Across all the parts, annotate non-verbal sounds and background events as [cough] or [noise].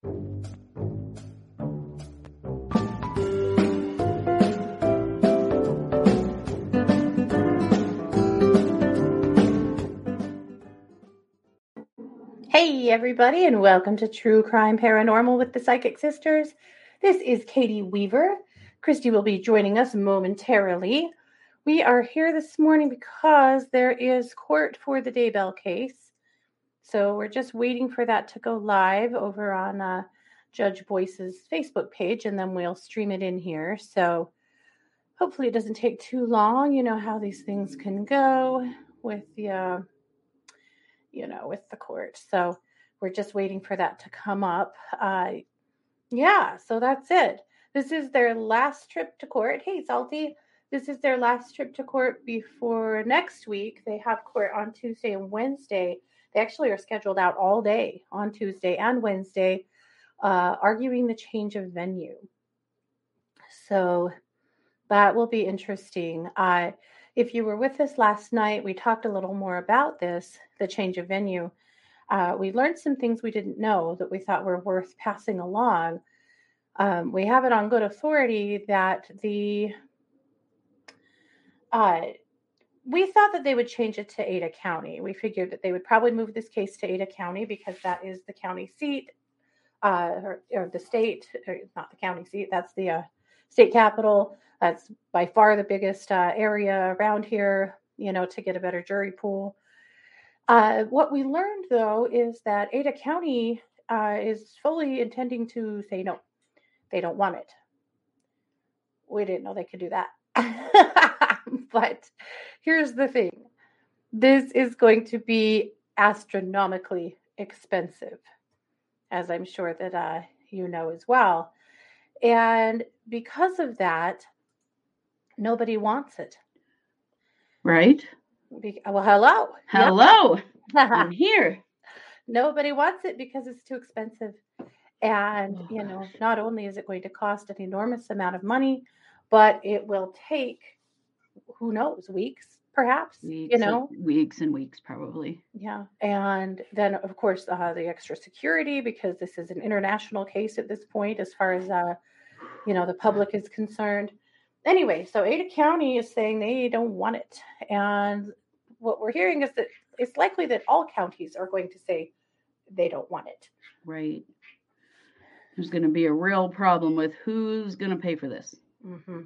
Hey, everybody, and welcome to True Crime Paranormal with the Psychic Sisters. This is Katie Weaver. Christy will be joining us momentarily. We are here this morning because there is court for the Daybell case. So we're just waiting for that to go live over on uh, Judge Boyce's Facebook page, and then we'll stream it in here. So hopefully it doesn't take too long. You know how these things can go with the, uh, you know, with the court. So we're just waiting for that to come up. Uh, yeah, so that's it. This is their last trip to court. Hey, Salty. This is their last trip to court before next week. They have court on Tuesday and Wednesday. They actually are scheduled out all day on Tuesday and Wednesday, uh, arguing the change of venue. So that will be interesting. Uh, if you were with us last night, we talked a little more about this the change of venue. Uh, we learned some things we didn't know that we thought were worth passing along. Um, we have it on good authority that the uh, we thought that they would change it to Ada County. We figured that they would probably move this case to Ada County because that is the county seat, uh, or, or, the state, or not the county seat. That's the uh, state capital. That's by far the biggest uh, area around here. You know, to get a better jury pool. Uh, what we learned though is that Ada County uh, is fully intending to say no. They don't want it. We didn't know they could do that. [laughs] [laughs] but here's the thing this is going to be astronomically expensive, as I'm sure that uh, you know as well. And because of that, nobody wants it. Right? Be- well, hello. Hello. Yep. [laughs] I'm here. Nobody wants it because it's too expensive. And, oh, you know, not only is it going to cost an enormous amount of money, but it will take who knows weeks perhaps weeks, you know? weeks and weeks probably. Yeah and then of course uh, the extra security because this is an international case at this point as far as uh, you know the public is concerned. Anyway so ada county is saying they don't want it and what we're hearing is that it's likely that all counties are going to say they don't want it. Right. There's going to be a real problem with who's going to pay for this. Mm-hmm.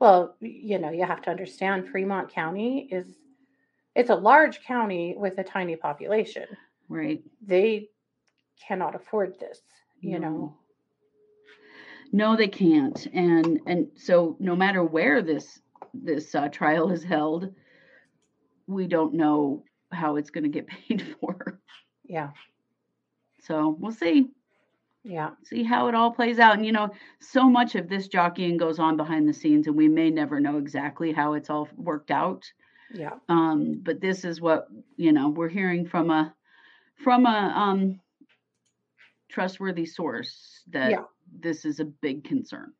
Well, you know, you have to understand Fremont County is it's a large county with a tiny population. Right. They cannot afford this, you no. know. No, they can't. And and so no matter where this this uh, trial is held, we don't know how it's going to get [laughs] paid for. Yeah. So we'll see. Yeah. See how it all plays out. And, you know, so much of this jockeying goes on behind the scenes, and we may never know exactly how it's all worked out. Yeah. Um, but this is what, you know, we're hearing from a, from a, um, trustworthy source that yeah. this is a big concern.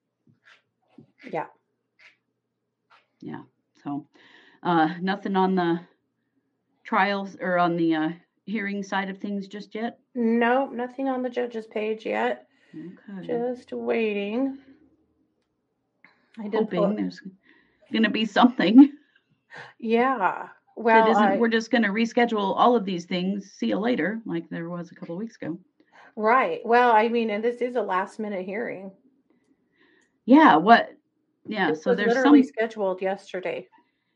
Yeah. Yeah. So, uh, nothing on the trials or on the, uh, hearing side of things just yet? No, nothing on the judge's page yet. Okay. Just waiting. I did hoping pull... there's going to be something. Yeah. Well, I... we're just going to reschedule all of these things. See you later, like there was a couple weeks ago. Right. Well, I mean, and this is a last minute hearing. Yeah. What? Yeah. This so there's literally some... scheduled yesterday.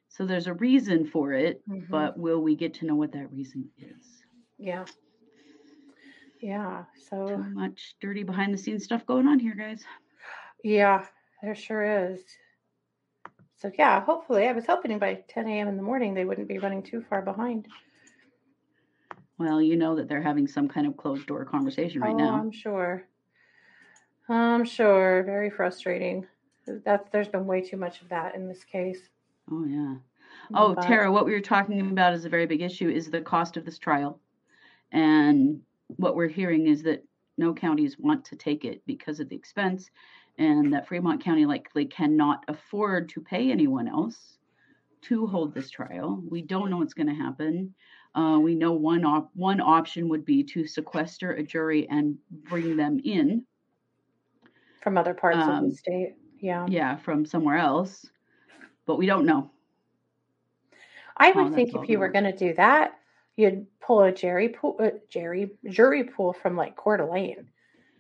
So there's a reason for it, mm-hmm. but will we get to know what that reason is? Yeah. Yeah. So too much dirty behind the scenes stuff going on here, guys. Yeah, there sure is. So yeah, hopefully I was hoping by 10 a.m. in the morning they wouldn't be running too far behind. Well, you know that they're having some kind of closed door conversation right oh, now. I'm sure. I'm sure. Very frustrating. That there's been way too much of that in this case. Oh yeah. Oh, but, Tara, what we were talking about is a very big issue is the cost of this trial. And what we're hearing is that no counties want to take it because of the expense, and that Fremont County likely cannot afford to pay anyone else to hold this trial. We don't know what's going to happen. Uh, we know one op- one option would be to sequester a jury and bring them in from other parts um, of the um, state. Yeah, yeah, from somewhere else, but we don't know. I would think if you were going to do that, you'd pull a jury pool, uh, jury jury pool from like Coeur d'Alene,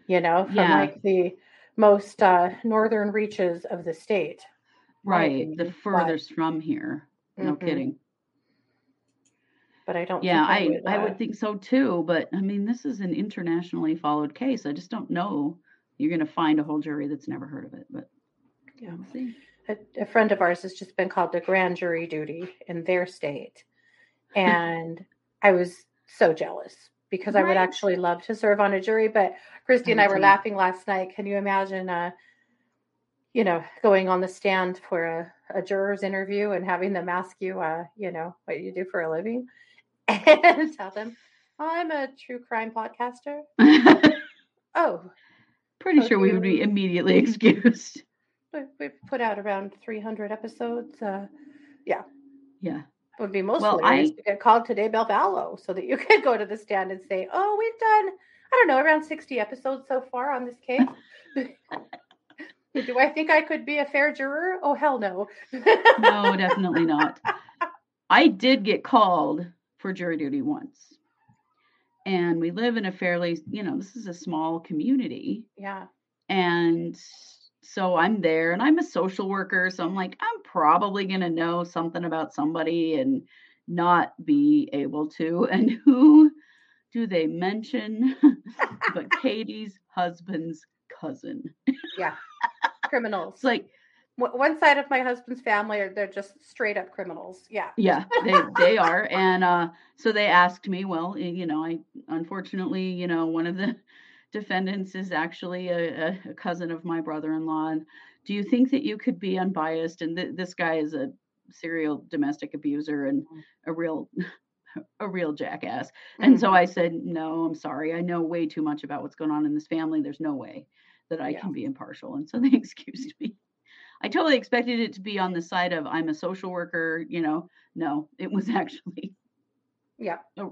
you know, from yeah. like the most uh, northern reaches of the state. Right, the furthest but, from here. No mm-hmm. kidding. But I don't. Yeah, I I would, uh, I would think so too. But I mean, this is an internationally followed case. I just don't know. You're going to find a whole jury that's never heard of it. But yeah, we'll see. A, a friend of ours has just been called to grand jury duty in their state, and I was so jealous because right. I would actually love to serve on a jury. But Christy and I were laughing last night. Can you imagine, uh, you know, going on the stand for a, a juror's interview and having them ask you, uh, you know, what you do for a living, [laughs] and tell them, oh, "I'm a true crime podcaster." [laughs] oh, pretty sure we would be immediately [laughs] excused. We've put out around 300 episodes. Uh, yeah. Yeah would be most well, hilarious I, to get called today Belvallo so that you [laughs] could go to the stand and say, Oh, we've done, I don't know, around 60 episodes so far on this case. [laughs] Do I think I could be a fair juror? Oh, hell no. [laughs] no, definitely not. I did get called for jury duty once. And we live in a fairly, you know, this is a small community. Yeah. And so I'm there and I'm a social worker. So I'm like, I'm probably going to know something about somebody and not be able to. [laughs] And who do they mention [laughs] but [laughs] Katie's husband's cousin? Yeah. Criminals. it's like, one side of my husband's family are they're just straight up criminals yeah yeah they they are and uh so they asked me well you know i unfortunately you know one of the defendants is actually a, a cousin of my brother-in-law. And do you think that you could be unbiased? And th- this guy is a serial domestic abuser and mm-hmm. a real [laughs] a real jackass. And mm-hmm. so I said, "No, I'm sorry. I know way too much about what's going on in this family. There's no way that I yeah. can be impartial." And so they [laughs] excused me. I totally expected it to be on the side of I'm a social worker, you know. No, it was [laughs] actually yeah. A,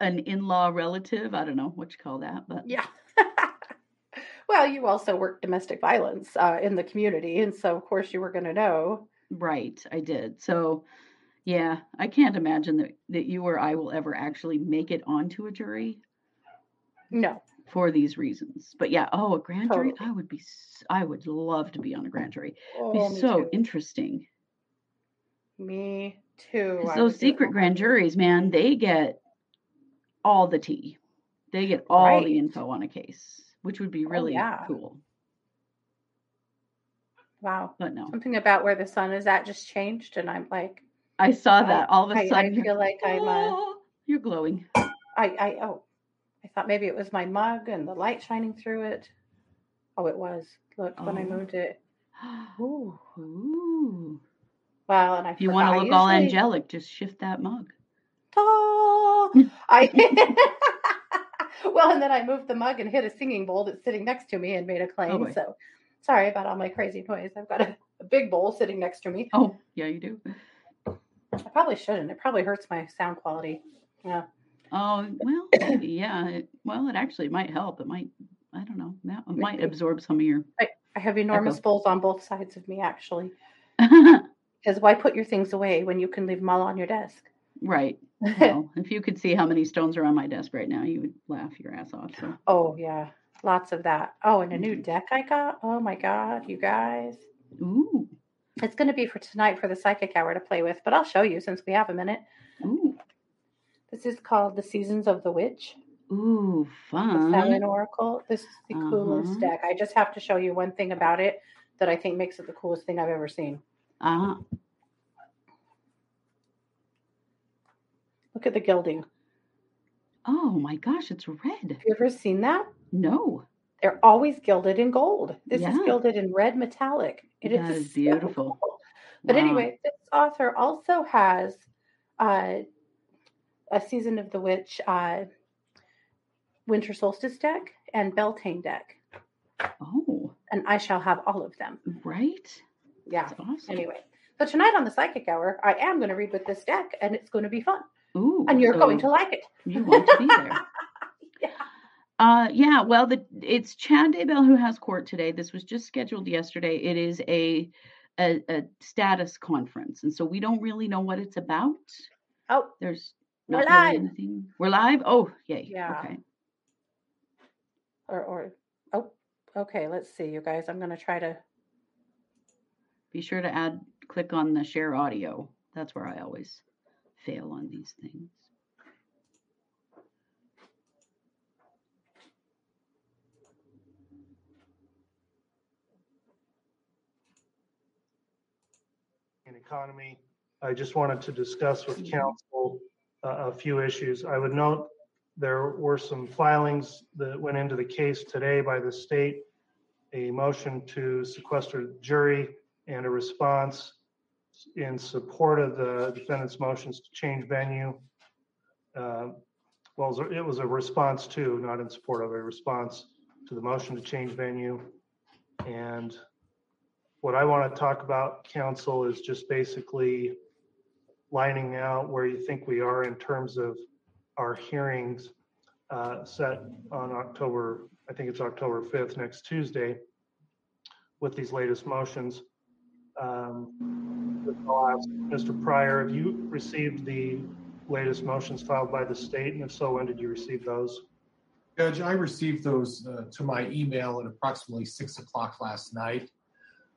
an in-law relative. I don't know what you call that, but yeah. [laughs] well, you also work domestic violence uh, in the community, and so of course you were going to know. Right, I did. So, yeah, I can't imagine that that you or I will ever actually make it onto a jury. No. For these reasons, but yeah, oh, a grand totally. jury. I would be. I would love to be on a grand jury. Oh, be so too. interesting. Me too. Those secret grand juries, man, they get all the tea. They get all right. the info on a case, which would be oh, really oh, yeah. cool. Wow. But no. Something about where the sun is at just changed and I'm like I saw that all of a sudden. I feel like I'm uh, you're glowing. I I oh I thought maybe it was my mug and the light shining through it. Oh, it was. Look, oh. when I oh. moved it. [gasps] Ooh. Ooh. Well, and I if you want to look usually... all angelic, just shift that mug. Oh, [laughs] I [laughs] well, and then I moved the mug and hit a singing bowl that's sitting next to me and made a oh, claim. Oh, so sorry about all my crazy noise. I've got a, a, big bowl sitting next to me. Oh, yeah, you do. I probably shouldn't. It probably hurts my sound quality. Yeah. Oh well, yeah. It, well, it actually might help. It might. I don't know. That might absorb some of your. I, I have enormous echo. bowls on both sides of me, actually. [laughs] Because why put your things away when you can leave them all on your desk? Right. Well, [laughs] if you could see how many stones are on my desk right now, you would laugh your ass off. So. Oh yeah, lots of that. Oh, and a new mm-hmm. deck I got. Oh my god, you guys. Ooh. It's going to be for tonight for the psychic hour to play with, but I'll show you since we have a minute. Ooh. This is called the Seasons of the Witch. Ooh, fun. The Samhain Oracle. This is the uh-huh. coolest deck. I just have to show you one thing about it that I think makes it the coolest thing I've ever seen. Uh Look at the gilding. Oh my gosh, it's red. Have you ever seen that? No. They're always gilded in gold. This yeah. is gilded in red metallic. It that is, is beautiful. So cool. But wow. anyway, this author also has uh, a Season of the Witch uh, Winter Solstice deck and Beltane deck. Oh. And I shall have all of them. Right? Yeah. Awesome. Anyway, So tonight on the Psychic Hour, I am going to read with this deck, and it's going to be fun. Ooh, and you're so going to like it. You want to be there. [laughs] yeah. Uh, yeah, well, the it's Chad Daybell who has court today. This was just scheduled yesterday. It is a, a, a status conference, and so we don't really know what it's about. Oh, there's not we're live. Anything. We're live. Oh, yay! Yeah. Okay. Or or oh, okay. Let's see, you guys. I'm going to try to. Be sure to add. Click on the share audio. That's where I always fail on these things. In economy. I just wanted to discuss with mm-hmm. counsel uh, a few issues. I would note there were some filings that went into the case today by the state, a motion to sequester jury and a response in support of the defendant's motions to change venue. Uh, well, it was a response to, not in support of, a response to the motion to change venue. And what I want to talk about, counsel, is just basically lining out where you think we are in terms of our hearings uh, set on October, I think it's October 5th, next Tuesday, with these latest motions. Um, I'll ask Mr. Prior, have you received the latest motions filed by the state? And if so, when did you receive those? Judge, I received those uh, to my email at approximately six o'clock last night.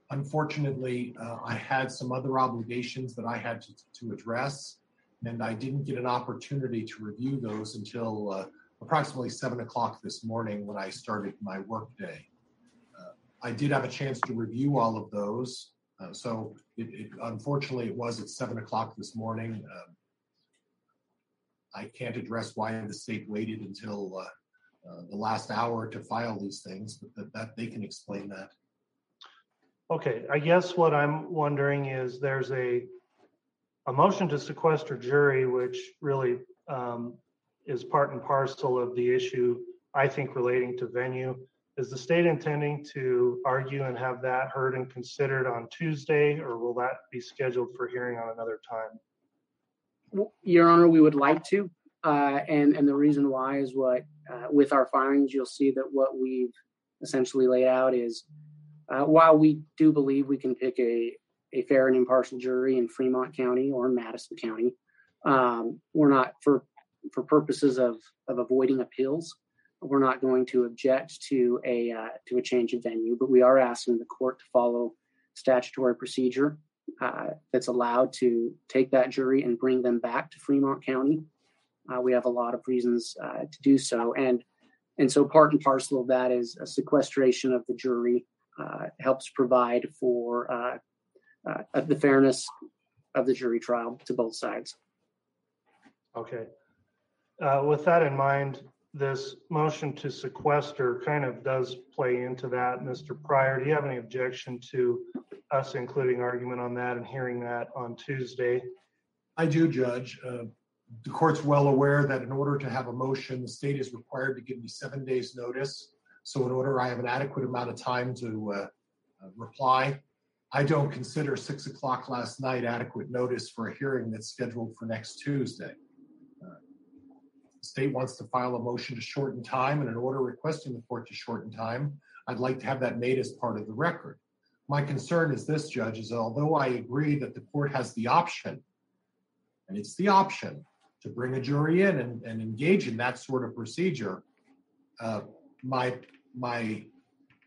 Unfortunately, uh, I had some other obligations that I had to, to, address, and I didn't get an opportunity to review those until uh, approximately seven o'clock this morning when I started my workday. Uh, I did have a chance to review all of those, uh, so it, it, unfortunately it was at seven o'clock this morning. Um, I can't address why the state waited until uh, uh, the last hour to file these things, but that, that they can explain that. Okay, I guess what I'm wondering is there's a a motion to sequester jury, which really um, is part and parcel of the issue, I think, relating to venue. Is the state intending to argue and have that heard and considered on Tuesday, or will that be scheduled for hearing on another time? Your Honor, we would like to, uh, and and the reason why is what uh, with our filings, you'll see that what we've essentially laid out is uh, while we do believe we can pick a, a fair and impartial jury in Fremont County or Madison County, um, we're not for for purposes of of avoiding appeals. We're not going to object to a uh, to a change of venue, but we are asking the court to follow statutory procedure uh, that's allowed to take that jury and bring them back to Fremont County. Uh, we have a lot of reasons uh, to do so, and and so part and parcel of that is a sequestration of the jury uh, helps provide for uh, the fairness of the jury trial to both sides. Okay. With that in mind, this motion to sequester kind of does play into that. Mr. Prior, do you have any objection to us including argument on that and hearing that on Tuesday? I do, Judge. Uh, the court's well aware that in order to have a motion, the state is required to give me seven days' notice. So in order I have an adequate amount of time to uh, reply, I don't consider six o'clock last night adequate notice for a hearing that's scheduled for next Tuesday. State wants to file a motion to shorten time and an order requesting the court to shorten time. I'd like to have that made as part of the record. My concern is this, Judge, is although I agree that the court has the option, and it's the option to bring a jury in and, and engage in that sort of procedure, uh, my my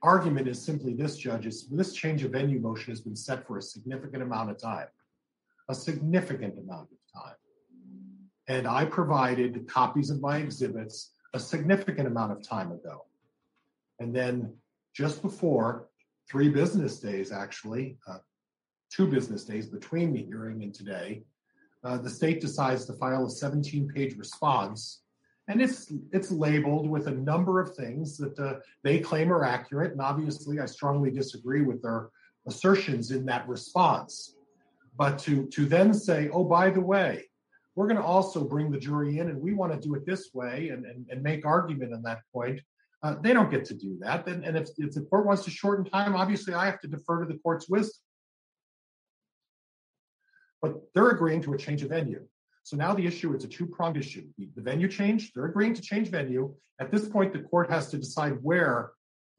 argument is simply this, judges. This change of venue motion has been set for a significant amount of time, a significant amount of time. And I provided copies of my exhibits a significant amount of time ago. And then just before, three business days actually, uh, two business days between the hearing and today, uh, the state decides to file a 17 page response and it's it's labeled with a number of things that uh, they claim are accurate and obviously i strongly disagree with their assertions in that response but to to then say oh by the way we're going to also bring the jury in and we want to do it this way and, and, and make argument on that point uh, they don't get to do that and, and if, if the court wants to shorten time obviously i have to defer to the court's wisdom but they're agreeing to a change of venue. So now the issue is a two-pronged issue. The venue change, they're agreeing to change venue. At this point, the court has to decide where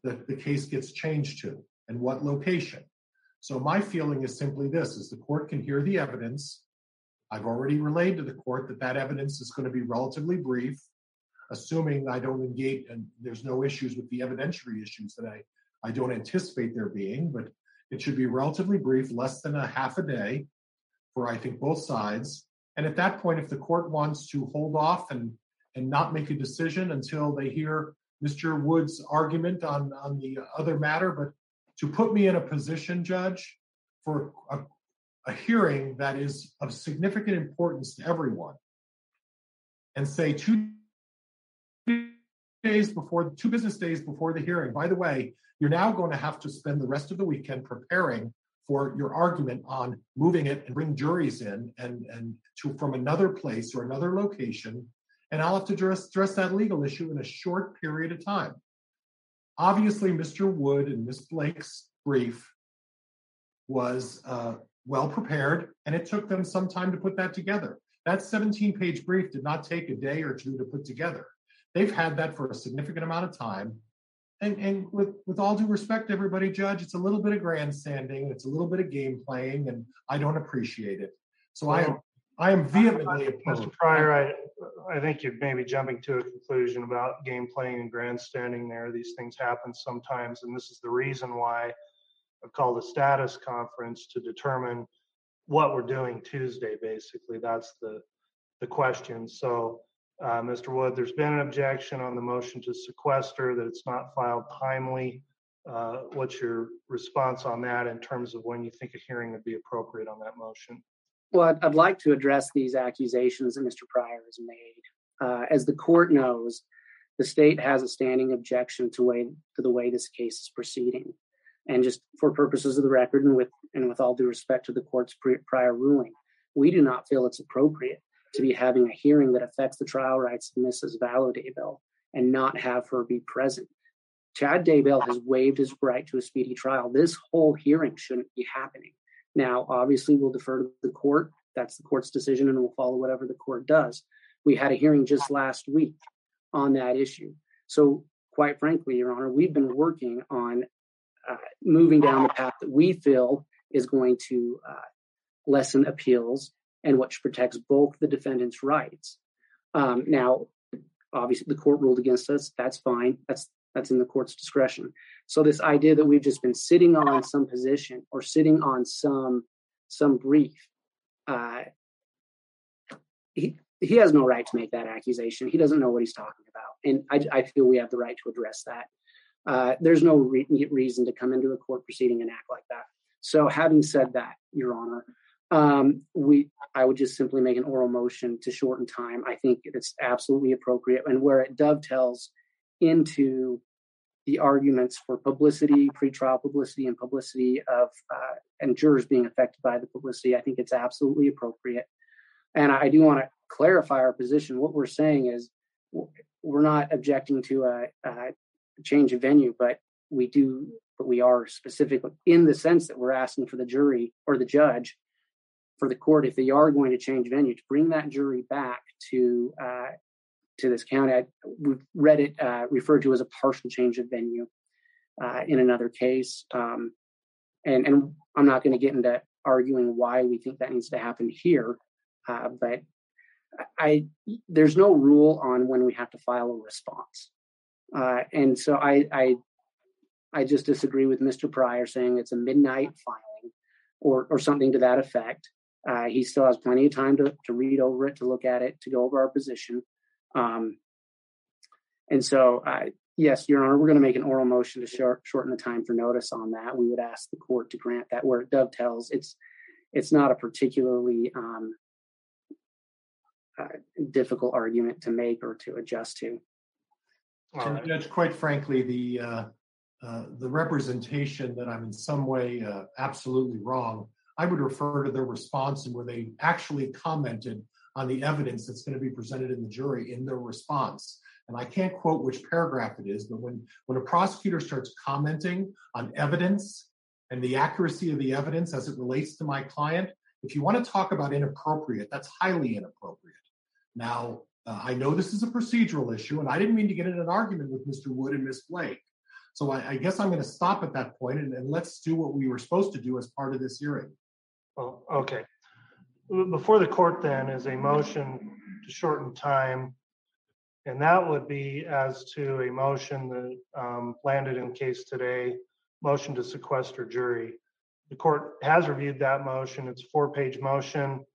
the, the case gets changed to and what location. So my feeling is simply this, is the court can hear the evidence. I've already relayed to the court that that evidence is going to be relatively brief, assuming I don't engage and there's no issues with the evidentiary issues that I, I don't anticipate there being, but it should be relatively brief, less than a half a day for I think both sides. And at that point, if the court wants to hold off and and not make a decision until they hear Mr. Wood's argument on on the other matter, but to put me in a position, Judge, for a, a hearing that is of significant importance to everyone, and say two days before two business days before the hearing. By the way, you're now going to have to spend the rest of the weekend preparing for your argument on moving it and bring juries in and and to from another place or another location and i'll have to address, address that legal issue in a short period of time obviously mr wood and miss blake's brief was uh, well prepared and it took them some time to put that together that 17 page brief did not take a day or two to put together they've had that for a significant amount of time and and with with all due respect everybody judge it's a little bit of grandstanding it's a little bit of game playing and i don't appreciate it so i am i am vehemently opposed Mr. Prior, I, I think you're maybe jumping to a conclusion about game playing and grandstanding there. These things happen sometimes, and this is the reason why called a status conference to determine what we're doing Tuesday, basically. That's the, the question. So uh, Mr. Wood, there's been an objection on the motion to sequester that it's not filed timely. Uh, What's your response on that in terms of when you think a hearing would be appropriate on that motion? Well, I'd, like to address these accusations that Mr. Prior has made. Uh, as the court knows, the state has a standing objection to way to the way this case is proceeding, and just for purposes of the record, and with and with all due respect to the court's prior ruling, we do not feel it's appropriate to be having a hearing that affects the trial rights of Mrs. Daybell and not have her be present. Chad Daybell has waived his right to a speedy trial. This whole hearing shouldn't be happening. Now, obviously, we'll defer to the court. That's the court's decision, and we'll follow whatever the court does. We had a hearing just last week on that issue. So, quite frankly, Your Honor, we've been working on uh, moving down the path that we feel is going to uh, lessen appeals and which protects both the defendant's rights. Um, now, obviously, the court ruled against us. That's fine. That's that's in the court's discretion. So this idea that we've just been sitting on some position or sitting on some some brief, uh, he he has no right to make that accusation. He doesn't know what he's talking about, and I, I feel we have the right to address that. Uh, there's no re- reason to come into a court proceeding and act like that. So, having said that, Your Honor, um, we I would just simply make an oral motion to shorten time. I think it's absolutely appropriate, and where it dovetails into the arguments for publicity, pretrial publicity, and publicity of uh, and jurors being affected by the publicity, I think it's absolutely appropriate. And I do want to clarify our position. What we're saying is we're not objecting to a, a change of venue, but we do, but we are specifically in the sense that we're asking for the jury or the judge for the court, if they are going to change venue, to bring that jury back to uh, to this county. I, we've read it uh, referred to as a partial change of venue uh, in another case, um, and and I'm not going to get into arguing why we think that needs to happen here, uh, but I there's no rule on when we have to file a response, uh, and so I, I I just disagree with Mr. Prior saying it's a midnight filing or or something to that effect. Uh, he still has plenty of time to, to read over it, to look at it, to go over our position. Um, and so, uh, yes, Your Honor, we're going to make an oral motion to short, shorten the time for notice on that. We would ask the court to grant that where it dovetails. It's it's not a particularly um, uh, difficult argument to make or to adjust to. And Judge, quite frankly, the uh, uh, the representation that I'm in some way uh, absolutely wrong I would refer to their response and where they actually commented on the evidence that's going to be presented in the jury in their response. And I can't quote which paragraph it is, but when, when a prosecutor starts commenting on evidence and the accuracy of the evidence as it relates to my client, if you want to talk about inappropriate, that's highly inappropriate. Now, uh, I know this is a procedural issue, and I didn't mean to get in an argument with Mr. Wood and Ms. Blake. So I, I guess I'm going to stop at that point and, and let's do what we were supposed to do as part of this hearing. Well, okay. Before the court then is a motion to shorten time. And that would be as to a motion that um, landed in case today, motion to sequester jury. The court has reviewed that motion. It's a four-page motion.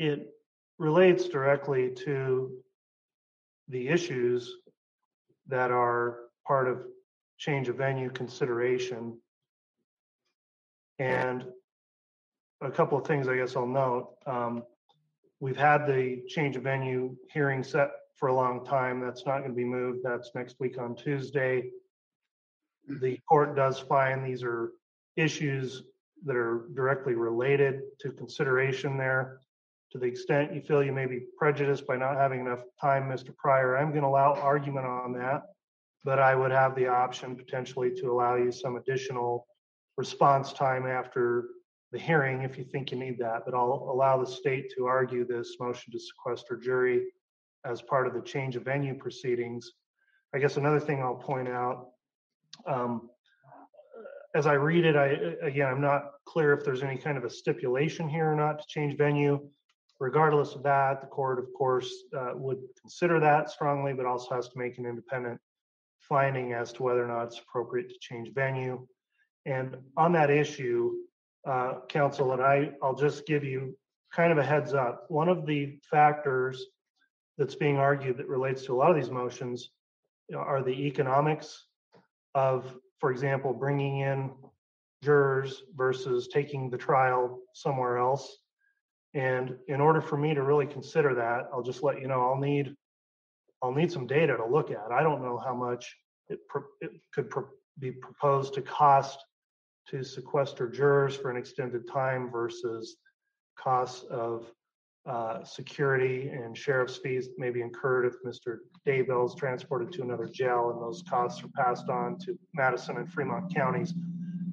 It relates directly to the issues that are part of change of venue consideration. And a couple of things I guess I'll note. Um, we've had the change of venue hearing set for a long time. That's not going to be moved. That's next week on Tuesday. The court does find these are issues that are directly related to consideration there. To the extent you feel you may be prejudiced by not having enough time, Mr. Prior, I'm going to allow argument on that, but I would have the option potentially to allow you some additional response time after the hearing if you think you need that, but I'll allow the state to argue this motion to sequester jury as part of the change of venue proceedings. I guess another thing I'll point out, um, as I read it, I again, I'm not clear if there's any kind of a stipulation here or not to change venue. Regardless of that, the court, of course, uh, would consider that strongly, but also has to make an independent finding as to whether or not it's appropriate to change venue. And on that issue, uh, counsel, and I, I'll just give you kind of a heads up. One of the factors that's being argued that relates to a lot of these motions are the economics of, for example, bringing in jurors versus taking the trial somewhere else. And in order for me to really consider that, I'll just let you know I'll need I'll need some data to look at. I don't know how much it, it could be proposed to cost to sequester jurors for an extended time versus costs of uh, security and sheriff's fees may be incurred if Mr. Daybell is transported to another jail and those costs are passed on to Madison and Fremont counties.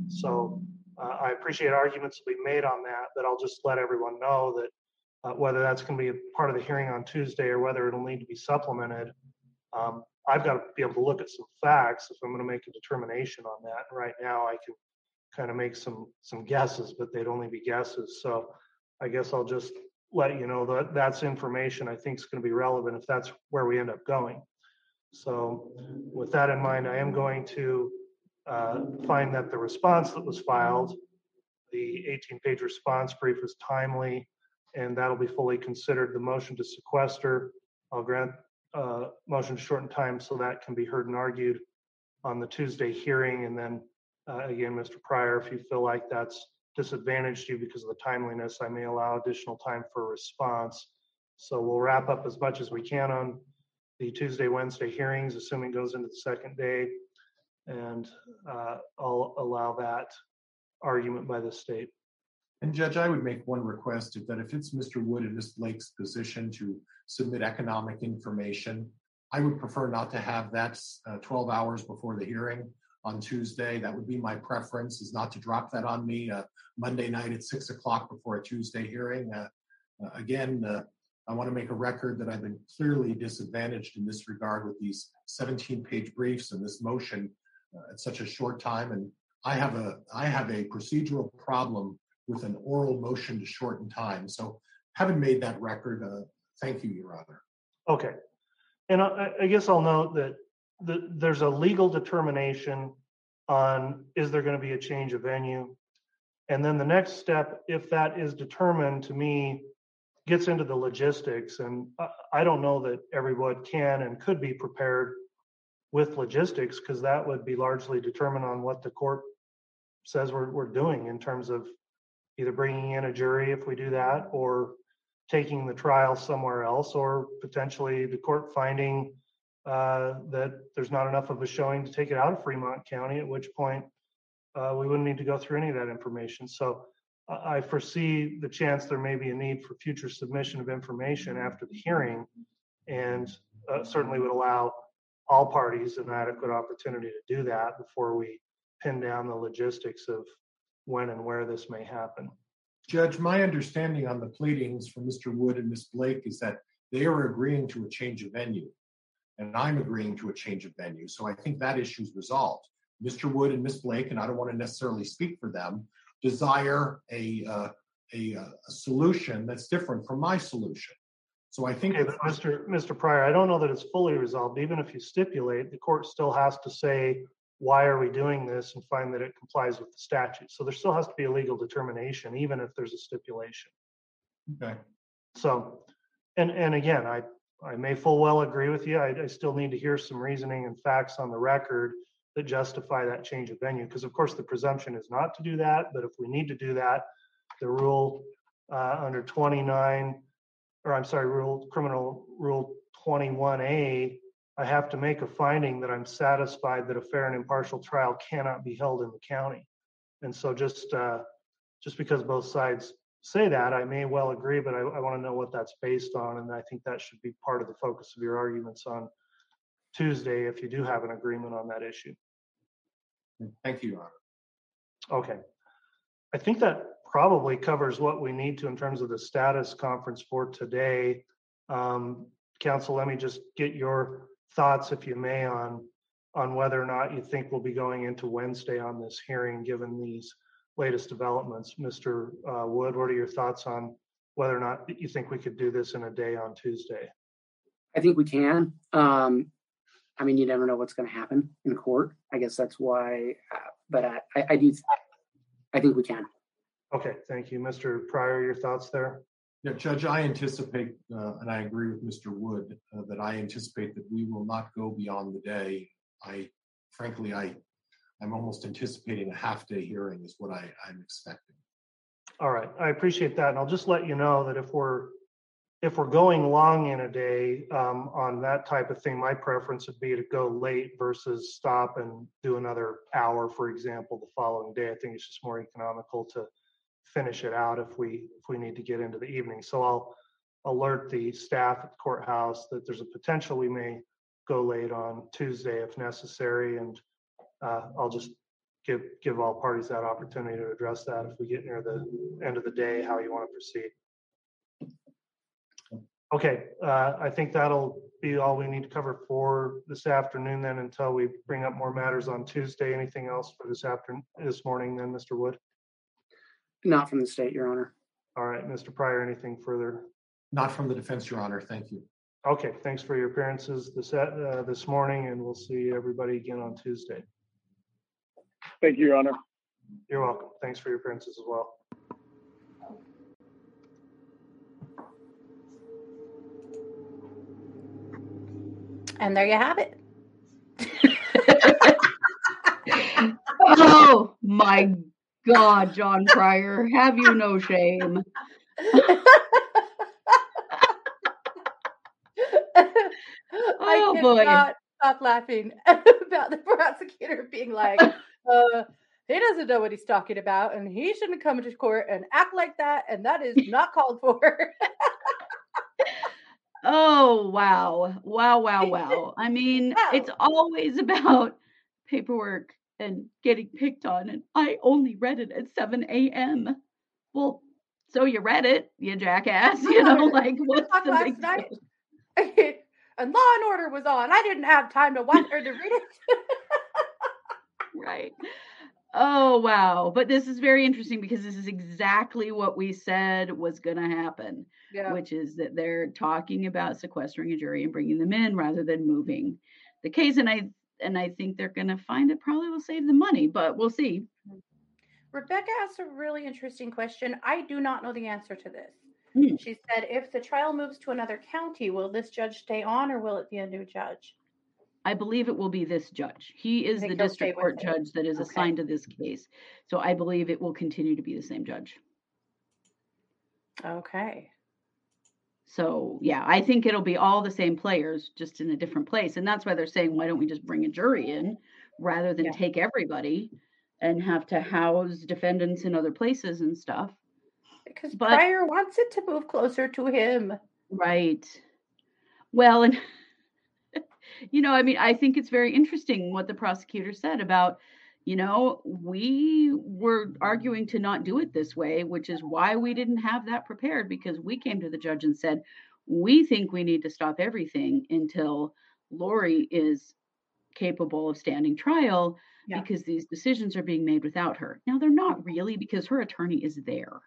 So uh, I appreciate arguments to be made on that, but I'll just let everyone know that uh, whether that's going to be a part of the hearing on Tuesday or whether it'll need to be supplemented, um, I've got to be able to look at some facts if I'm going to make a determination on that. And right now, I can kind of make some some guesses, but they'd only be guesses. So I guess I'll just let you know that that's information I think is going to be relevant if that's where we end up going. So with that in mind, I am going to uh, find that the response that was filed, the 18-page response brief was timely, and that'll be fully considered. The motion to sequester, I'll grant uh, motion to shorten time so that can be heard and argued on the Tuesday hearing, and then uh, again, Mr. Prior, if you feel like that's disadvantaged you because of the timeliness, I may allow additional time for response. So we'll wrap up as much as we can on the Tuesday, Wednesday hearings, assuming it goes into the second day. And uh, I'll allow that argument by the state. And Judge, I would make one request that if it's Mr. Wood and Ms. Blake's position to submit economic information, I would prefer not to have that uh, 12 hours before the hearing on Tuesday. That would be my preference, is not to drop that on me uh, Monday night at six o'clock before a Tuesday hearing. Uh, uh, again, uh, I want to make a record that I've been clearly disadvantaged in this regard with these 17-page briefs and this motion uh, at such a short time. And I have a I have a procedural problem with an oral motion to shorten time. So, having made that record, uh, thank you, Your Honor. Okay, and I, I guess I'll note that the, there's a legal determination on is there going to be a change of venue and then the next step if that is determined to me gets into the logistics and i don't know that everyone can and could be prepared with logistics because that would be largely determined on what the court says we're, we're doing in terms of either bringing in a jury if we do that or taking the trial somewhere else or potentially the court finding uh, that there's not enough of a showing to take it out of Fremont County, at which point uh, we wouldn't need to go through any of that information. So I foresee the chance there may be a need for future submission of information after the hearing and uh, certainly would allow all parties an adequate opportunity to do that before we pin down the logistics of when and where this may happen. Judge, my understanding on the pleadings from Mr. Wood and Ms. Blake is that they are agreeing to a change of venue. And I'm agreeing to a change of venue. So I think that issue is resolved. Mr. Wood and Ms. Blake, and I don't want to necessarily speak for them, desire a, uh, a, uh, a solution that's different from my solution. So I think, Okay, but Mr. Mr. Prior, I don't know that it's fully resolved. Even if you stipulate, the court still has to say, why are we doing this and find that it complies with the statute. So there still has to be a legal determination, even if there's a stipulation. okay, So, and, and again, I, I may full well agree with you. I, I still need to hear some reasoning and facts on the record that justify that change of venue. Because of course, the presumption is not to do that, but if we need to do that, the rule uh, under 29, or I'm sorry, rule, criminal rule 21A, I have to make a finding that I'm satisfied that a fair and impartial trial cannot be held in the county. And so just, uh, just because both sides say that, I may well agree, but I, I want to know what that's based on. And I think that should be part of the focus of your arguments on Tuesday if you do have an agreement on that issue. thank you, Your Honor. Okay. I think that probably covers what we need to in terms of the status conference for today. Um, counsel, let me just get your thoughts, if you may, on on whether or not you think we'll be going into Wednesday on this hearing, given these latest developments. Mr. Uh, Wood, what are your thoughts on whether or not you think we could do this in a day on Tuesday? I think we can. Um, I mean, you never know what's going to happen in court. I guess that's why. Uh, but I, I, I do. I think we can. Okay, thank you. Mr. Prior, your thoughts there? Yeah, Judge, I anticipate, uh, and I agree with Mr. Wood, uh, that I anticipate that we will not go beyond the day. I frankly, I, I'm almost anticipating a half-day hearing is what I, I'm expecting. All right, I appreciate that, and I'll just let you know that if we're, if we're going long in a day, um, on that type of thing, my preference would be to go late versus stop and do another hour, for example, the following day. I think it's just more economical to finish it out if we, if we need to get into the evening. So I'll alert the staff at the courthouse that there's a potential we may go late on Tuesday if necessary, and, uh, I'll just give, give all parties that opportunity to address that if we get near the end of the day, how you want to proceed. Okay, uh, I think that'll be all we need to cover for this afternoon then until we bring up more matters on Tuesday. Anything else for this afternoon, this morning then, Mr. Wood? Not from the state, Your Honor. All right, Mr. Prior, anything further? Not from the defense, Your Honor. Thank you. Okay, thanks for your appearances this, uh, this morning and we'll see everybody again on Tuesday. Thank you, Your Honor. You're welcome. Thanks for your appearances as well. And there you have it. [laughs] [laughs] oh my God, John Prior, have you no shame? I Oh, boy. cannot stop laughing [laughs] about the prosecutor being like, uh, he doesn't know what he's talking about, and he shouldn't come into court and act like that, and that is not called for. [laughs] Oh wow. Wow, wow, wow. I mean, [laughs] it's always about paperwork and getting picked on. And I only read it at 7 a.m. Well, so you read it, you jackass. [laughs] You know, [laughs] like what's the last big night. [laughs] and Law and Order was on. I didn't have time to watch or to read it. Right. Oh wow. But this is very interesting because this is exactly what we said was going to happen. yeah. which is that they're talking about sequestering a jury and bringing them in rather than moving the case. And I and I think they're going to find it probably will save the money, but we'll see. Rebecca asked a really interesting question. I do not know the answer to this. Hmm. She said, if the trial moves to another county, will this judge stay on or will it be a new judge? I believe it will be this judge. He is the think he'll stay district court judge that is Okay. assigned to this case. So I believe it will continue to be the same judge. Okay. So yeah, I think it'll be all the same players, just in a different place. And that's why they're saying, why don't we just bring a jury in rather than Yeah. take everybody and have to house defendants in other places and stuff. Because But- Prior wants it to move closer to him. Right. Well, and [laughs] you know, I mean, I think it's very interesting what the prosecutor said about, you know, we were arguing to not do it this way, which is why we didn't have that prepared because we came to the judge and said, we think we need to stop everything until Lori is capable of standing trial yeah. because these decisions are being made without her. Now they're not really because her attorney is there.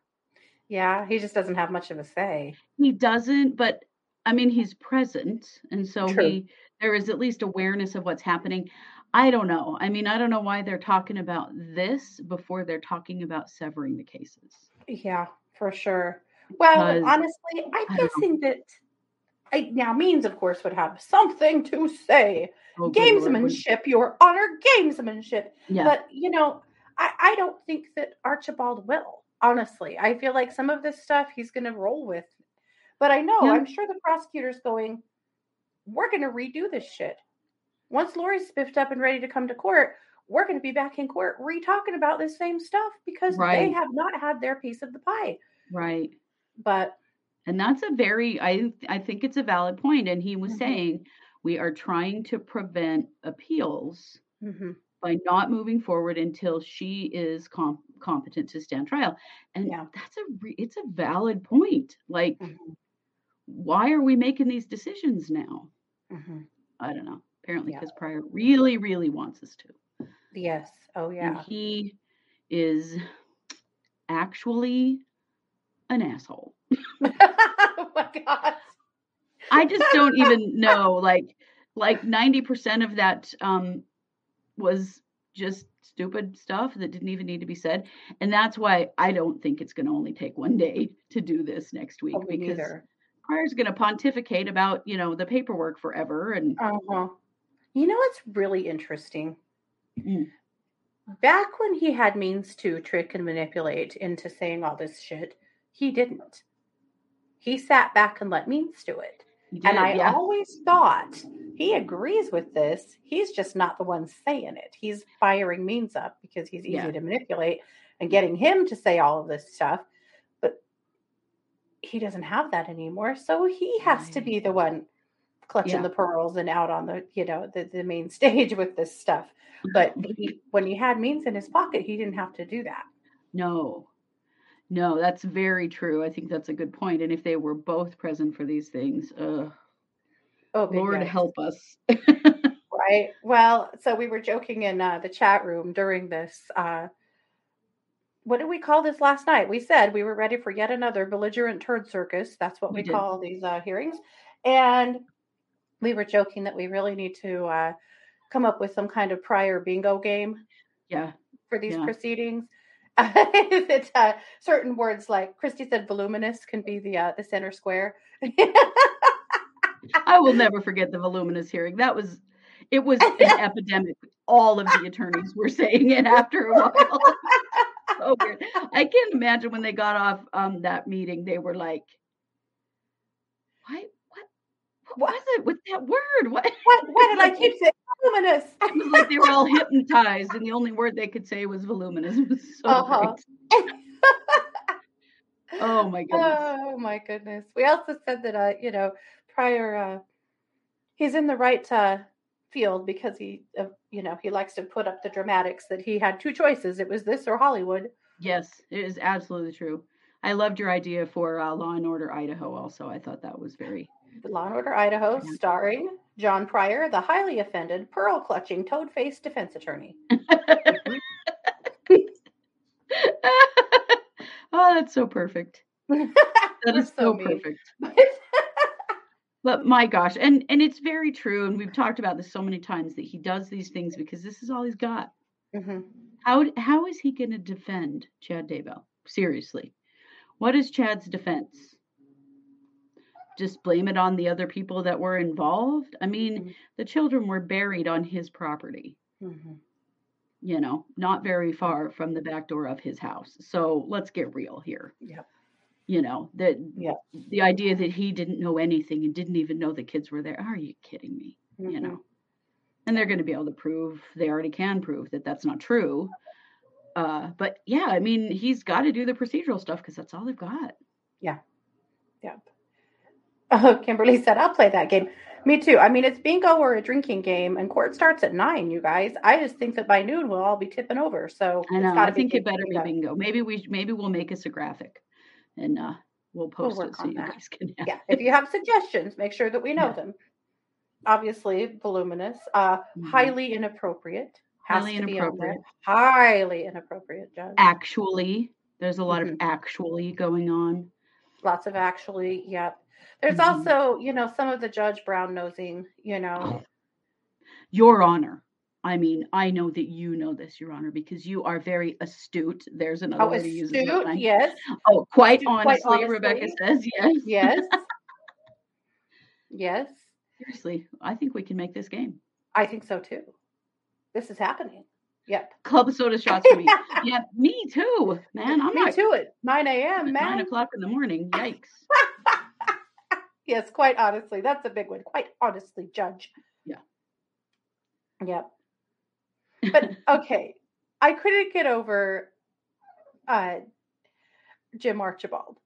Yeah, he just doesn't have much of a say. He doesn't, but I mean he's present and so True. he there is at least awareness of what's happening. I don't know. I mean, I don't know why they're talking about this before they're talking about severing the cases. Yeah, for sure. Well, honestly, I'm guessing that I, now means, of course, would have something to say. Oh, gamesmanship, Your Honor, gamesmanship. Yeah. But you know, I, I don't think that Archibald will. Honestly, I feel like some of this stuff he's going to roll with. But I know, yeah. I'm sure the prosecutor's going. We're going to redo this shit. Once Lori's spiffed up and ready to come to court, we're going to be back in court re-talking about this same stuff because right. they have not had their piece of the pie. Right. But and that's a very I I think it's a valid point and he was mm-hmm. saying we are trying to prevent appeals mm-hmm. by not moving forward until she is com- competent to stand trial. And yeah. that's a re- it's a valid point. Like mm-hmm. why are we making these decisions now? Mm-hmm. I don't know. Apparently because yeah. Prior really really wants us to. Yes. Oh yeah. And he is actually an asshole. oh [laughs] [laughs] my god. I just don't even [laughs] know. Like like 90% of that um was just stupid stuff that didn't even need to be said. And that's why I don't think it's gonna only take one day to do this next week oh, because neither. Prior's gonna pontificate about, you know, the paperwork forever and uh-huh. You know what's really interesting? Mm. Back when he had means to trick and manipulate into saying all this shit, he didn't. He sat back and let Means do it. Did, and I yeah. always thought he agrees with this. He's just not the one saying it. He's firing Means up because he's easy yeah. to manipulate and getting him to say all of this stuff. But he doesn't have that anymore. So he has right. to be the one clutching yeah. the pearls and out on the, you know, the, the main [laughs] stage with this stuff. But he, when he had Means in his pocket, he didn't have to do that. No, no, that's very true. I think that's a good point. And if they were both present for these things, uh, oh, Lord help us. [laughs] right. Well, so we were joking in uh, the chat room during this. Uh, what did we call this last night? We said we were ready for yet another belligerent turd circus. That's what we, we call these uh, hearings. And we were joking that we really need to uh, come up with some kind of Prior bingo game. Yeah. For these yeah. proceedings [laughs] it's uh, certain words like Christy said, voluminous can be the uh, the center square. I will [laughs] never forget the voluminous hearing. That was it was an [laughs] epidemic. All of the attorneys were saying it after a while. so weird. I can't imagine when they got off um, that meeting, they were like, "What? What? What was it with that word? What? What? Why did I keep saying voluminous. it was like they were all hypnotized, and the only word they could say was voluminous. [laughs] Was so uh-huh. oh my [laughs] goodness. Oh my goodness. We also said that uh, you know, Prior uh he's in the right uh field because he uh, you know, he likes to put up the dramatics that he had two choices. It was this or Hollywood. Yes, it is absolutely true. I loved your idea for uh, Law and Order Idaho also. I thought that was very Law and Order Idaho, starring John Prior, the highly offended, pearl clutching, toad faced defense attorney. [laughs] oh, that's so perfect. [laughs] That is so, so perfect. [laughs] but my gosh, and and it's very true, and we've talked about this so many times that he does these things because this is all he's got. Mm-hmm. How how is he going to defend Chad Daybell? Seriously, what is Chad's defense? Just blame it on the other people that were involved. I mean, mm-hmm. the children were buried on his property. Mm-hmm. You know, not very far from the back door of his house. So let's get real here. Yeah. You know, that yeah. the idea that he didn't know anything and didn't even know the kids were there. Are you kidding me? Mm-hmm. You know. And they're going to be able to prove they already can prove that that's not true. Uh, but yeah, I mean, he's got to do the procedural stuff because that's all they've got. Yeah. Yeah. Oh, Kimberly said, I'll play that game. Me too. I mean, it's bingo or a drinking game, and court starts at nine. You guys, I just think that by noon we'll all be tipping over. So I know. I think it better bingo. be bingo. Maybe we maybe we'll make us a graphic, and uh, we'll post we'll it so you that. guys can. Yeah. If you have suggestions, make sure that we know yeah. them. Obviously, voluminous, uh, mm-hmm. highly inappropriate. highly inappropriate. Highly inappropriate. Actually, there's a lot mm-hmm. of actually going on. Lots of actually. Yep. There's mm-hmm. also, you know, some of the Judge Brown nosing, you know. Your Honor. I mean, I know that you know this, Your Honor, because you are very astute. There's another oh, way to use it. Yes. Oh, quite honestly, quite honestly, Rebecca says yes. Yes. [laughs] yes. Seriously, I think we can make this game. I think so too. This is happening. Yep. Club soda shots for me. [laughs] yeah, me too, man. I'm me not too. It 9 a.m. Man. Nine o'clock in the morning. Yikes. [laughs] yes, quite honestly, that's a big one. Quite honestly, Judge. Yeah. Yep. But [laughs] okay, I couldn't get over uh, Jim Archibald.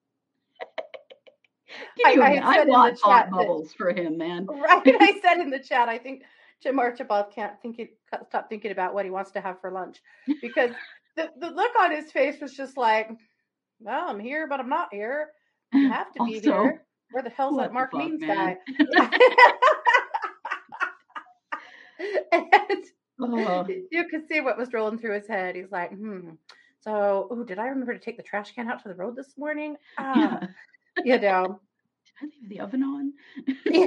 I, I, I bought thought bubbles that, for him, man. [laughs] Right. I [laughs] said in the chat, I think Jim Archibald can't think it, stop thinking about what he wants to have for lunch because the, the look on his face was just like, well, I'm here, but I'm not here. I have to be also, here. Where the hell's that Mark fuck, Means man? guy? [laughs] [laughs] and oh. you could see what was rolling through his head. He's like, hmm. So, oh, did I remember to take the trash can out to the road this morning? Ah, yeah. you know. [laughs] Did I leave the oven on? yeah.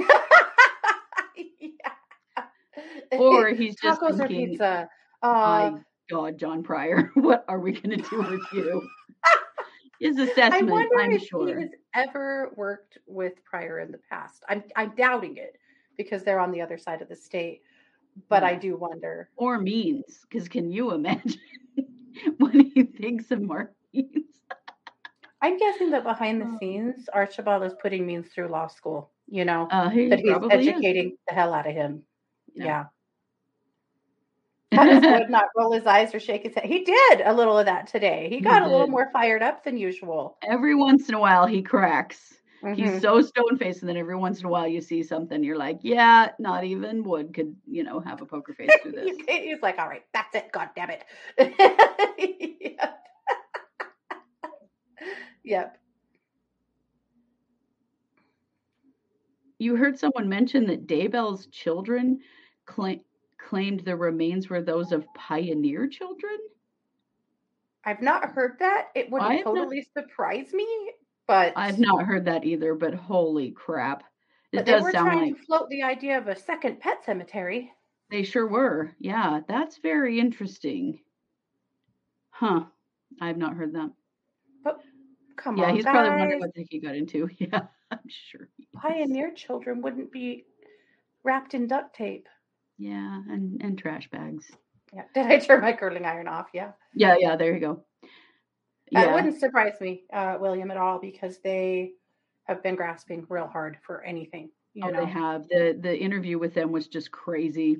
yeah. Or he's just tacos thinking, or pizza. Uh, my God, John Prior, what are we going to do with you? His assessment, I wonder I'm if sure. he has ever worked with Prior in the past. I'm I'm doubting it because they're on the other side of the state. But yeah. I do wonder. Or means, because can you imagine [laughs] what he thinks of Mark Means? I'm guessing that behind the oh. scenes, Archibald is putting Means through law school. You know, uh, he that he's educating is. the hell out of him. Yeah. yeah. [laughs] would not roll his eyes or shake his head. He did a little of that today. He got he a little more fired up than usual. Every once in a while, he cracks. Mm-hmm. He's so stone faced, and then every once in a while, you see something. You're like, yeah, not even Wood could, you know, have a poker face through [laughs] this. He's like, all right, that's it. God damn it. [laughs] yep. yep. You heard someone mention that Daybell's children claim claimed the remains were those of pioneer children? I've not heard that. It wouldn't totally not, surprise me, but I've not heard that either. But holy crap! It does sound trying like to float the idea of a second pet cemetery. They sure were. Yeah, that's very interesting. Huh? I've not heard that. But come yeah, on, Yeah, he's guys. probably wondering what he got into. [laughs] Yeah, I'm sure. Pioneer children wouldn't be wrapped in duct tape. Yeah, and and trash bags. Yeah. [laughs] Did I turn my curling iron off? Yeah. Yeah, yeah. There you go. Yeah. It wouldn't surprise me, uh, William, at all, because they have been grasping real hard for anything. You oh, know? they have. the The interview with them was just crazy.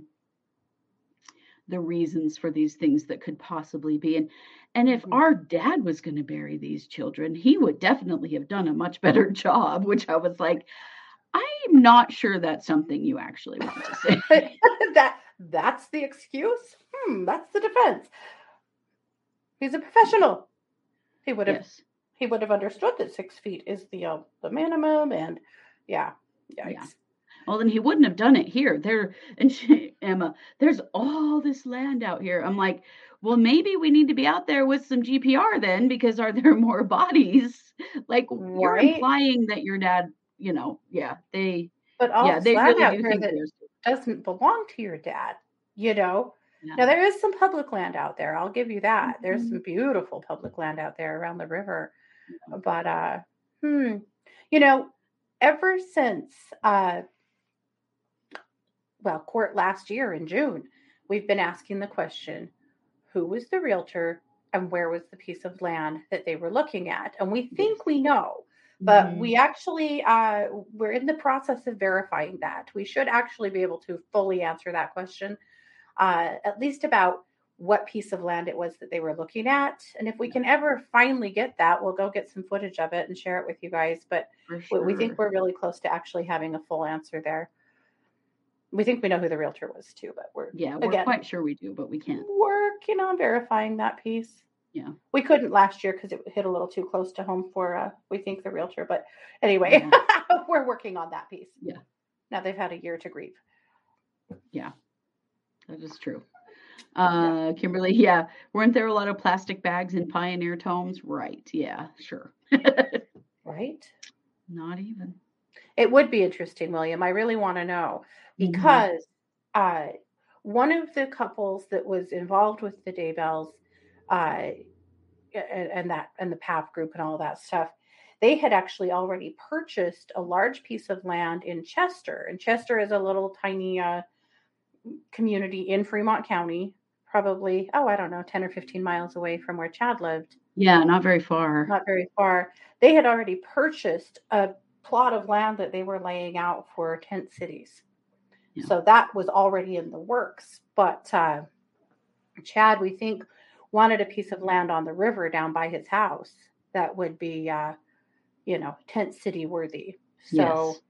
The reasons for these things that could possibly be, and and if mm-hmm. our dad was going to bury these children, he would definitely have done a much [laughs] better job. Which I was like, I'm not sure that's something you actually want to [laughs] say. That that's the excuse. Hmm, that's the defense. He's a professional. He would have yes. he would have understood that six feet is the uh, the minimum, and yeah, yikes. yeah. Well, then he wouldn't have done it here. There [laughs] and she, Emma, there's all this land out here. I'm like, well, maybe we need to be out there with some GPR then, because are there [laughs] more bodies? Like right. you're implying that your dad you know, yeah, they. But all yeah, they really do here that doesn't belong to your dad, you know. Yeah. Now there is some public land out there. I'll give you that. Mm-hmm. There's some beautiful public land out there around the river, mm-hmm. but uh, hmm, you know, ever since uh, well, court last year in June, we've been asking the question: Who was the realtor? And where was the piece of land that they were looking at? And we think we know, but mm-hmm. we actually uh, we're in the process of verifying that we should actually be able to fully answer that question uh, at least about what piece of land it was that they were looking at and if we can ever finally get that we'll go get some footage of it and share it with you guys but sure. we think we're really close to actually having a full answer there we think we know who the realtor was too, but we're yeah, we're again, quite sure we do, but we can't. working on verifying that piece. Yeah. We couldn't last year because it hit a little too close to home for uh, we think the realtor, but anyway, Yeah. [laughs] we're working on that piece. Yeah. Now they've had a year to grieve. Yeah, that is true. Uh, Kimberly, yeah, weren't there a lot of plastic bags in pioneer tomes? Right. Yeah, sure. [laughs] Right? Not even. It would be interesting, William. I really want to know Mhm. because uh, one of the couples that was involved with the Daybells uh, and, and that and the PAP group and all that stuff, they had actually already purchased a large piece of land in Chester. And Chester is a little tiny uh, community in Fremont County, probably, oh, I don't know, 10 or 15 miles away from where Chad lived Yeah, not very far. not very far. They had already purchased a plot of land that they were laying out for tent cities. Yeah. So that was already in the works. But uh, Chad, we think, wanted a piece of land on the river down by his house that would be, uh, you know, tent city worthy. So Yes.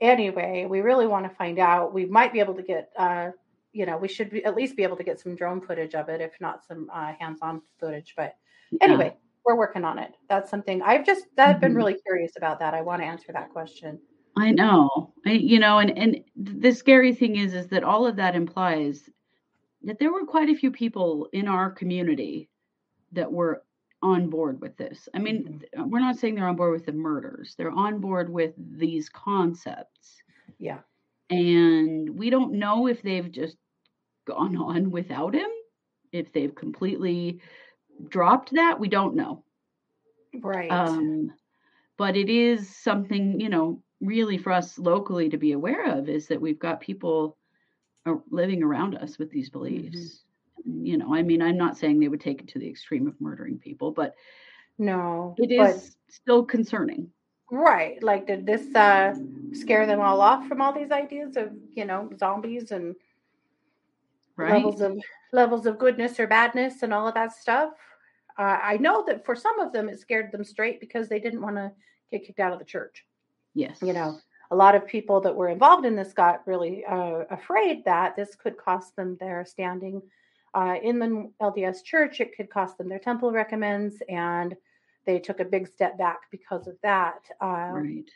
anyway, we really want to find out. We might be able to get, uh, you know, we should be, at least be able to get some drone footage of it, if not some uh, hands-on footage. But Yeah. anyway, we're working on it. That's something I've just I've been Mhm. really curious about that. I want to answer that question. I know. I, you know, and and the scary thing is, is that all of that implies that there were quite a few people in our community that were on board with this. I mean, Mm-hmm. we're not saying they're on board with the murders. They're on board with these concepts. Yeah. And we don't know if they've just gone on without him, if they've completely dropped that. We don't know. Right. Um, but it is something, you know, really for us locally to be aware of is that we've got people living around us with these beliefs. You know, I mean, I'm not saying they would take it to the extreme of murdering people, but no. it is still concerning. right. Like did this uh scare them all off from all these ideas of, you know, zombies and Right. levels of levels of goodness or badness and all of that stuff? Uh, I know that for some of them it scared them straight because they didn't want to get kicked out of the church. yes. you know a lot of people that were involved in this got really uh, afraid that this could cost them their standing uh, in the lds church it could cost them their temple recommends and they took a big step back because of that uh, Right.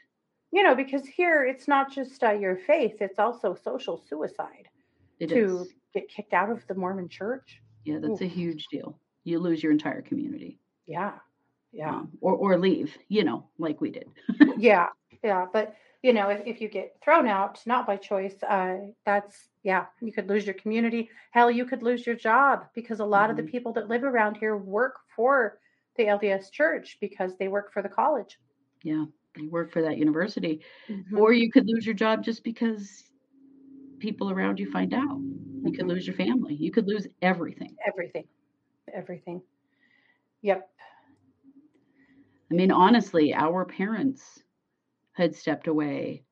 you know because here it's not just uh, your faith it's also social suicide It to is. get kicked out of the mormon church Yeah, that's a huge deal. You lose your entire community. yeah yeah um, or or leave, you know, like we did. [laughs] yeah yeah but you know if, if you get thrown out not by choice uh that's yeah you could lose your community hell you could lose your job because a lot of the people that live around here work for the lds church because they work for the college Yeah. You work for that university. Mhm. or you could lose your job just because people around you find out you could Mhm. lose your family you could lose everything everything everything yep i mean honestly our parents had stepped away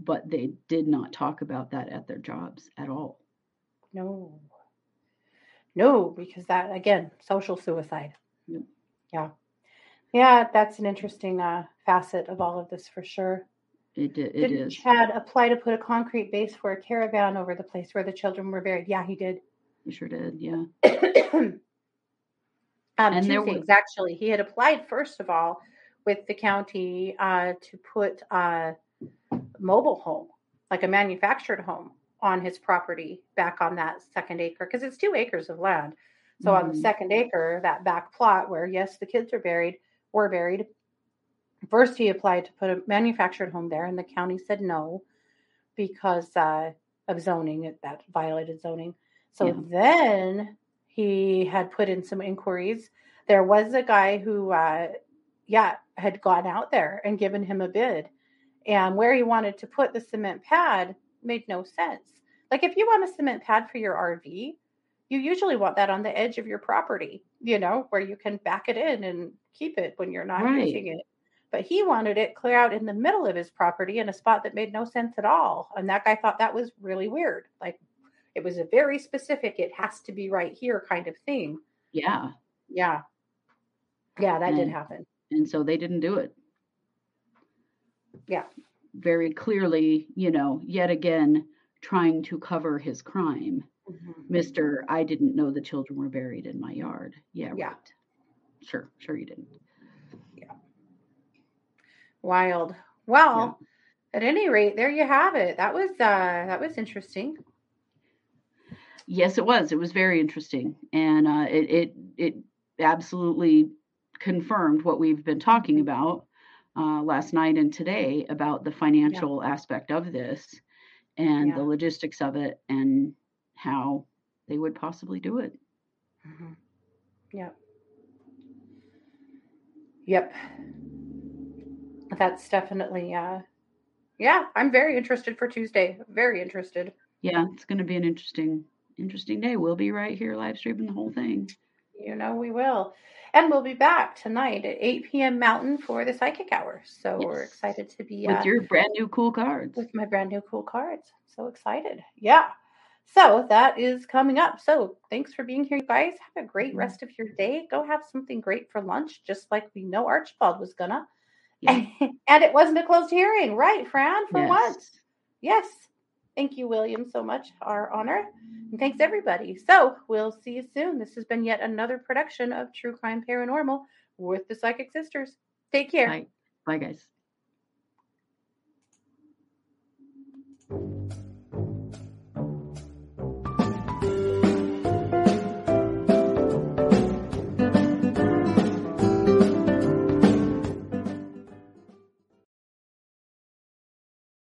but they did not talk about that at their jobs at all no no because that again social suicide Yep. yeah yeah that's an interesting uh facet of all of this for sure it, it Didn't is Chad apply to put a concrete base for a caravan over the place where the children were buried? Yeah, he did. He sure did yeah [coughs] um, And two there things actually. He had applied first of all with the county uh, to put a mobile home, like a manufactured home, on his property back on that second acre because it's two acres of land. So on the Mhm. second acre, that back plot where yes, the kids are buried, were buried. First, he applied to put a manufactured home there, and the county said no because uh, of zoning. That violated zoning. So Yeah. then he had put in some inquiries. There was a guy who, uh, yeah, had gone out there and given him a bid, and where he wanted to put the cement pad made no sense. Like if you want a cement pad for your RV, you usually want that on the edge of your property, you know, where you can back it in and keep it when you're not Right. using it. But he wanted it clear out in the middle of his property in a spot that made no sense at all. And that guy thought that was really weird. Like it was a very specific, it has to be right here kind of thing. yeah Yeah. Yeah, that did happen. And so they didn't do it Yeah. very clearly you know yet again trying to cover his crime. Mm-hmm. Mister, I didn't know the children were buried in my yard. Yeah, yeah. right. Sure, sure you didn't. Yeah. Wild. Well, yeah. at any rate, there you have it. That was uh that was interesting. Yes, it was. It was very interesting, and uh, it it it absolutely confirmed what we've been talking about uh, last night and today about the financial yeah. aspect of this and yeah. the logistics of it and how they would possibly do it. Mm-hmm. Yep. Yep. That's definitely, uh, yeah, I'm very interested for Tuesday. Very interested. Yeah, it's going to be an interesting, interesting day. We'll be right here live streaming the whole thing. You know, we will. And we'll be back tonight at 8 p.m. Mountain for the Psychic Hour. So yes. we're excited to be with uh, your brand new cool cards. With my brand new cool cards. So excited. Yeah. So that is coming up. So thanks for being here, you guys. Have a great mm-hmm. rest of your day. Go have something great for lunch, just like we know Archibald was gonna. Yeah. [laughs] and it wasn't a closed hearing, right, Fran? For yes. once. Yes. Thank you, William, so much. Our honor. And thanks, everybody. So we'll see you soon. This has been yet another production of True Crime Paranormal with the Psychic Sisters. Take care. Bye. Bye, guys.